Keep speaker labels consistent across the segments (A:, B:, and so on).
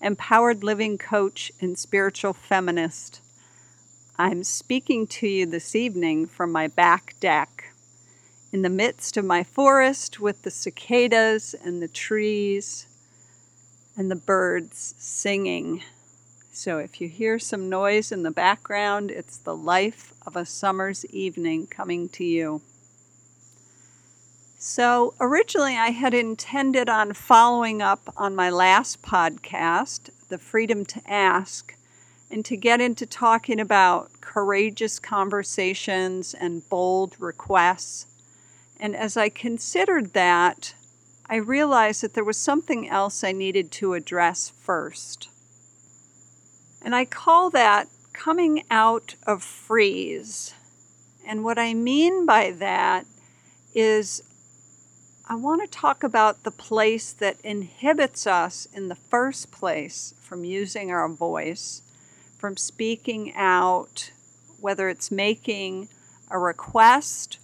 A: empowered living coach and spiritual feminist. I'm speaking to you this evening from my back deck in the midst of my forest with the cicadas and the trees and the birds singing. So if you hear some noise in the background, it's the life of a summer's evening coming to you. So, originally, I had intended on following up on my last podcast, The Freedom to Ask, and to get into talking about courageous conversations and bold requests. And as I considered that, I realized that there was something else I needed to address first. And I call that coming out of freeze. And what I mean by that is I want to talk about the place that inhibits us in the first place from using our voice, from speaking out, whether it's making a request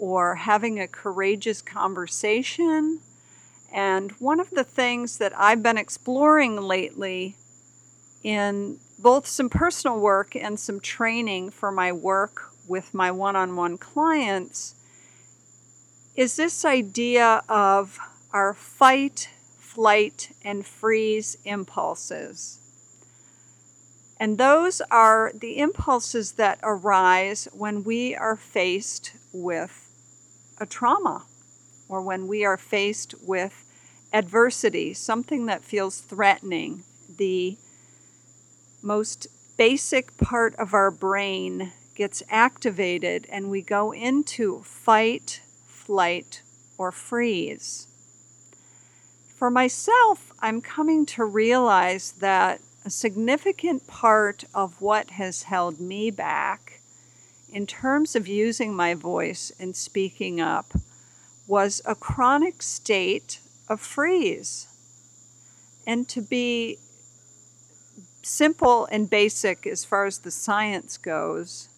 A: or having a courageous conversation. And one of the things that I've been exploring lately in both some personal work and some training for my work with my one on one clients is this idea of our fight, flight, and freeze impulses. And those are the impulses that arise when we are faced with a trauma or when we are faced with adversity, something that feels threatening. The most basic part of our brain gets activated and we go into fight, flight, or freeze. For myself, I'm coming to realize that a significant part of what has held me back in terms of using my voice and speaking up was a chronic state of freeze. And to be simple and basic as far as the science goes,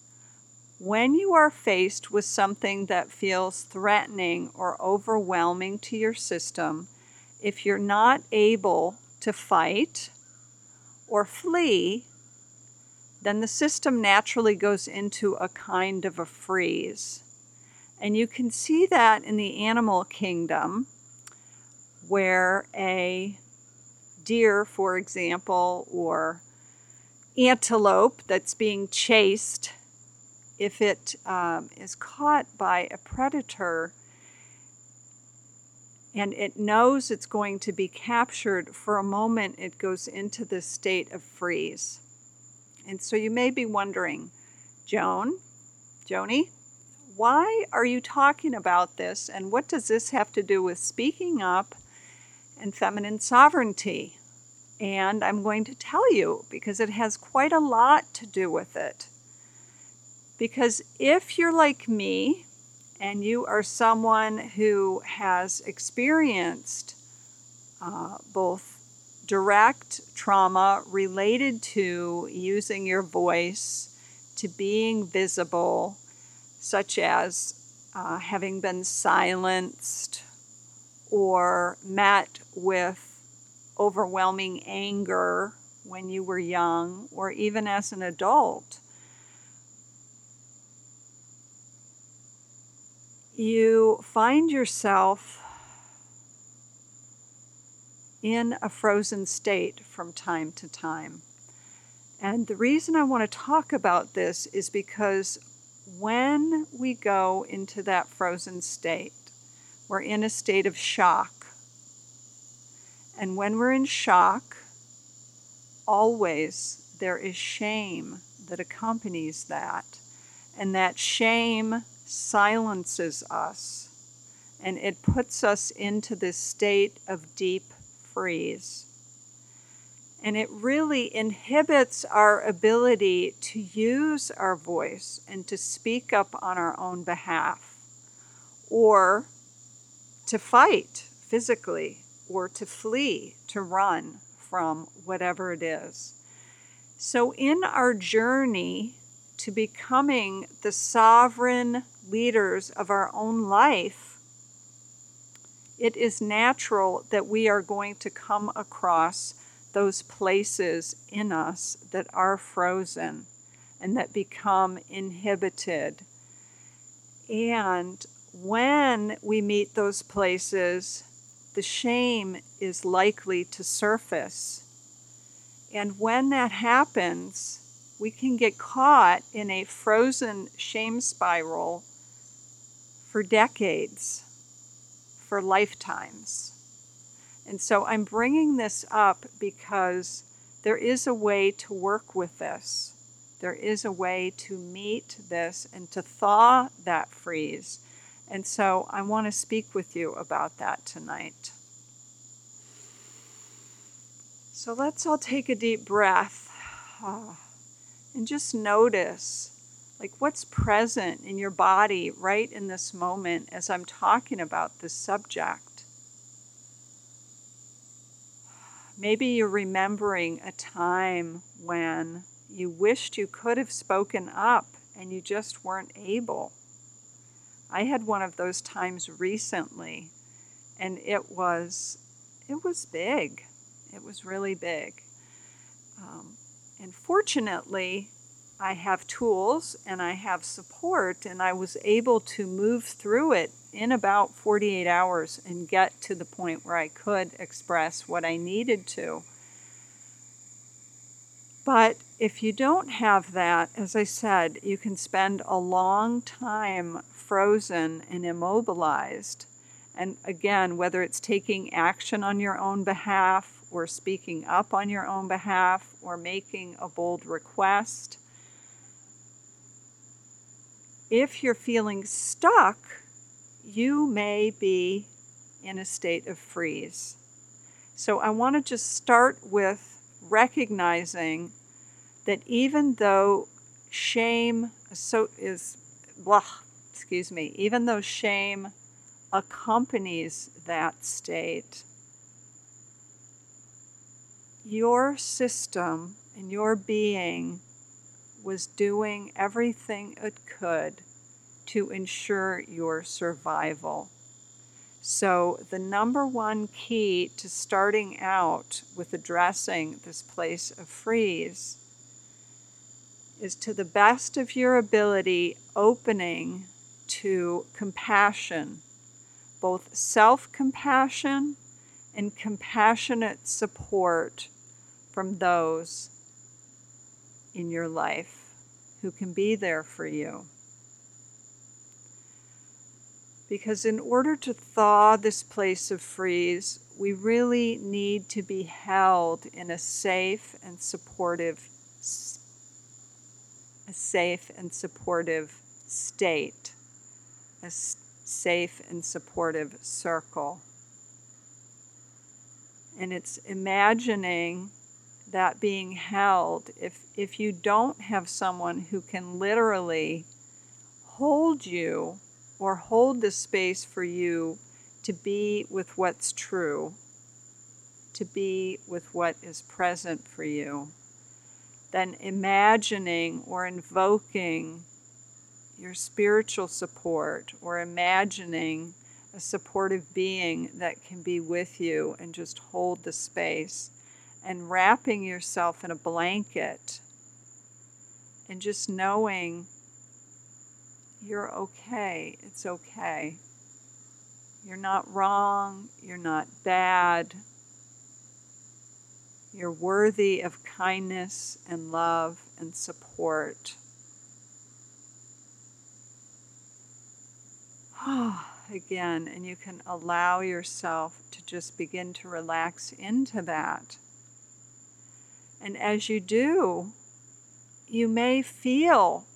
A: when you are faced with something that feels threatening or overwhelming to your system, if you're not able to fight or flee, then the system naturally goes into a kind of a freeze. And you can see that in the animal kingdom, where a deer, for example, or antelope that's being chased if it um, is caught by a predator and it knows it's going to be captured, for a moment it goes into this state of freeze. And so you may be wondering, Joan, Joni, why are you talking about this and what does this have to do with speaking up and feminine sovereignty? And I'm going to tell you because it has quite a lot to do with it. Because if you're like me and you are someone who has experienced uh, both direct trauma related to using your voice, to being visible, such as uh, having been silenced or met with overwhelming anger when you were young or even as an adult you find yourself in a frozen state from time to time. And the reason I want to talk about this is because when we go into that frozen state, we're in a state of shock. And when we're in shock, always there is shame that accompanies that. And that shame silences us and it puts us into this state of deep freeze. And it really inhibits our ability to use our voice and to speak up on our own behalf or to fight physically or to flee, to run from whatever it is. So, in our journey to becoming the sovereign leaders of our own life, it is natural that we are going to come across those places in us that are frozen and that become inhibited. And when we meet those places, the shame is likely to surface. And when that happens, we can get caught in a frozen shame spiral for decades, for lifetimes. And so I'm bringing this up because there is a way to work with this. There is a way to meet this and to thaw that freeze. And so I want to speak with you about that tonight. So let's all take a deep breath ah. And just notice like what's present in your body right in this moment as I'm talking about this subject. Maybe you're remembering a time when you wished you could have spoken up and you just weren't able. I had one of those times recently and it was it was big. It was really big. Um, and fortunately, I have tools and I have support, and I was able to move through it in about 48 hours and get to the point where I could express what I needed to. But if you don't have that, as I said, you can spend a long time frozen and immobilized. And again, whether it's taking action on your own behalf, or speaking up on your own behalf, or making a bold request, if you're feeling stuck, you may be in a state of freeze. So I want to just start with recognizing that even though shame so is blah, excuse me, even though shame accompanies that state, your system and your being was doing everything it could to ensure your survival. So, the number one key to starting out with addressing this place of freeze is to the best of your ability opening to compassion, both self compassion and compassionate support from those in your life who can be there for you. Because in order to thaw this place of freeze, we really need to be held in a safe and supportive a safe and supportive state, a safe and supportive circle. And it's imagining that being held, if, if you don't have someone who can literally hold you or hold the space for you to be with what's true, to be with what is present for you, then imagining or invoking your spiritual support or imagining a supportive being that can be with you and just hold the space and wrapping yourself in a blanket and just knowing you're okay. It's okay. You're not wrong. You're not bad. You're worthy of kindness and love and support. Again, and you can allow yourself to just begin to relax into that. And as you do, you may feel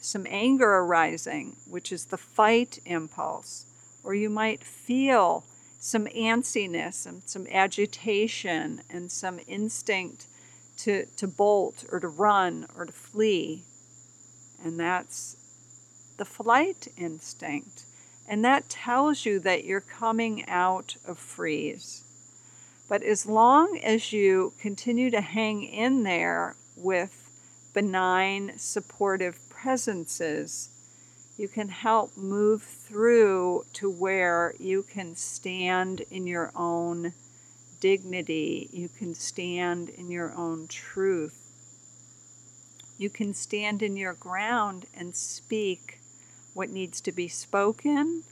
A: some anger arising, which is the fight impulse, or you might feel some antsiness and some agitation and some instinct to, to bolt or to run or to flee. And that's the flight instinct. And that tells you that you're coming out of freeze. But as long as you continue to hang in there with benign, supportive presences, you can help move through to where you can stand in your own dignity, you can stand in your own truth. You can stand in your ground and speak what needs to be spoken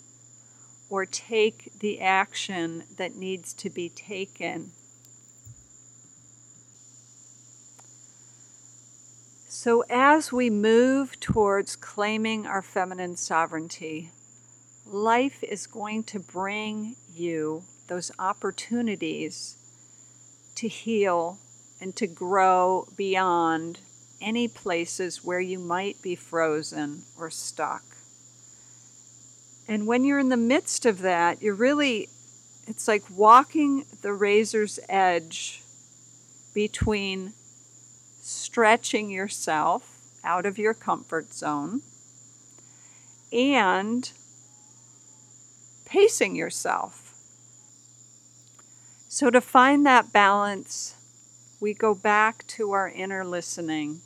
A: or take the action that needs to be taken. So, as we move towards claiming our feminine sovereignty, life is going to bring you those opportunities to heal and to grow beyond any places where you might be frozen or stuck. And when you're in the midst of that, you're really, it's like walking the razor's edge between stretching yourself out of your comfort zone and pacing yourself so, to find that balance, we go back to our inner listening.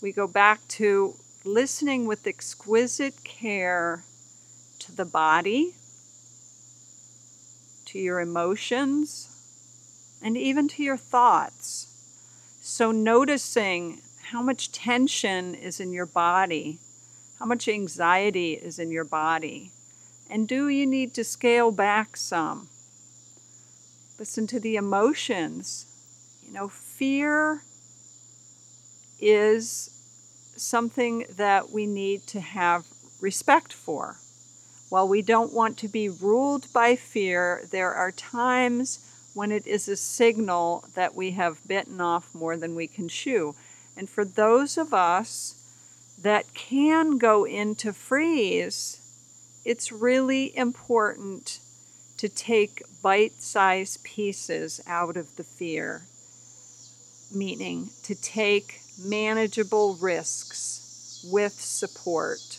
A: We go back to listening with exquisite care to the body, to your emotions, and even to your thoughts. So, noticing how much tension is in your body, how much anxiety is in your body, and do you need to scale back some? Listen to the emotions. You know, fear is something that we need to have respect for. While we don't want to be ruled by fear, there are times when it is a signal that we have bitten off more than we can chew. And for those of us that can go into freeze, it's really important to take bite sized pieces out of the fear, meaning to take manageable risks with support.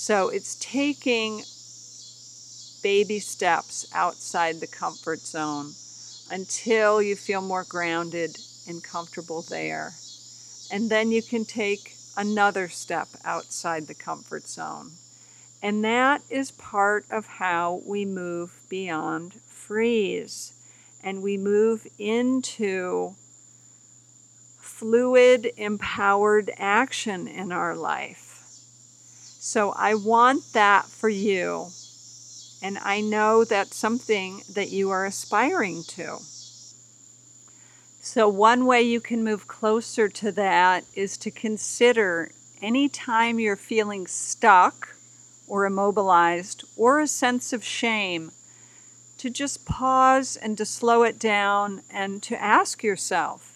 A: So it's taking baby steps outside the comfort zone until you feel more grounded and comfortable there. And then you can take another step outside the comfort zone. And that is part of how we move beyond freeze and we move into fluid, empowered action in our life. So I want that for you. And I know that's something that you are aspiring to. So, one way you can move closer to that is to consider anytime you're feeling stuck or immobilized or a sense of shame, to just pause and to slow it down and to ask yourself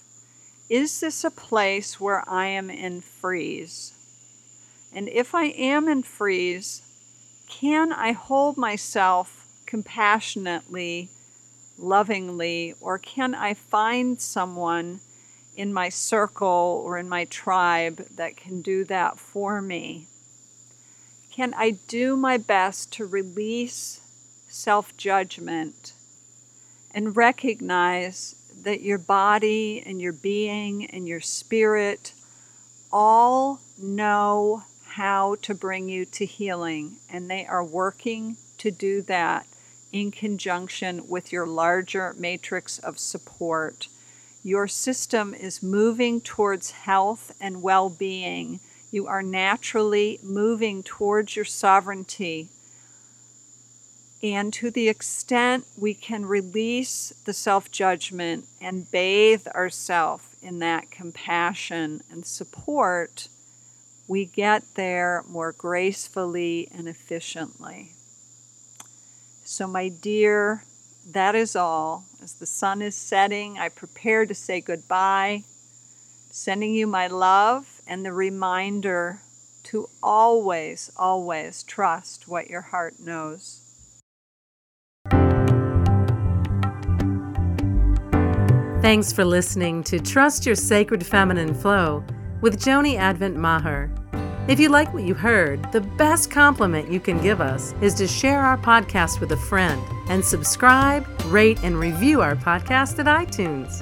A: is this a place where I am in freeze? And if I am in freeze, can I hold myself compassionately, lovingly, or can I find someone in my circle or in my tribe that can do that for me? Can I do my best to release self judgment and recognize that your body and your being and your spirit all know how to bring you to healing, and they are working to do that in conjunction with your larger matrix of support. Your system is moving towards health and well being you are naturally moving towards your sovereignty. And to the extent we can release the self judgment and bathe ourselves in that compassion and support, we get there more gracefully and efficiently. So, my dear, that is all. As the sun is setting, I prepare to say goodbye, sending you my love and the reminder to always, always trust what your heart knows.
B: Thanks for listening to Trust Your Sacred Feminine Flow with Joni Advent Maher. If you like what you heard, the best compliment you can give us is to share our podcast with a friend and subscribe, rate, and review our podcast at iTunes.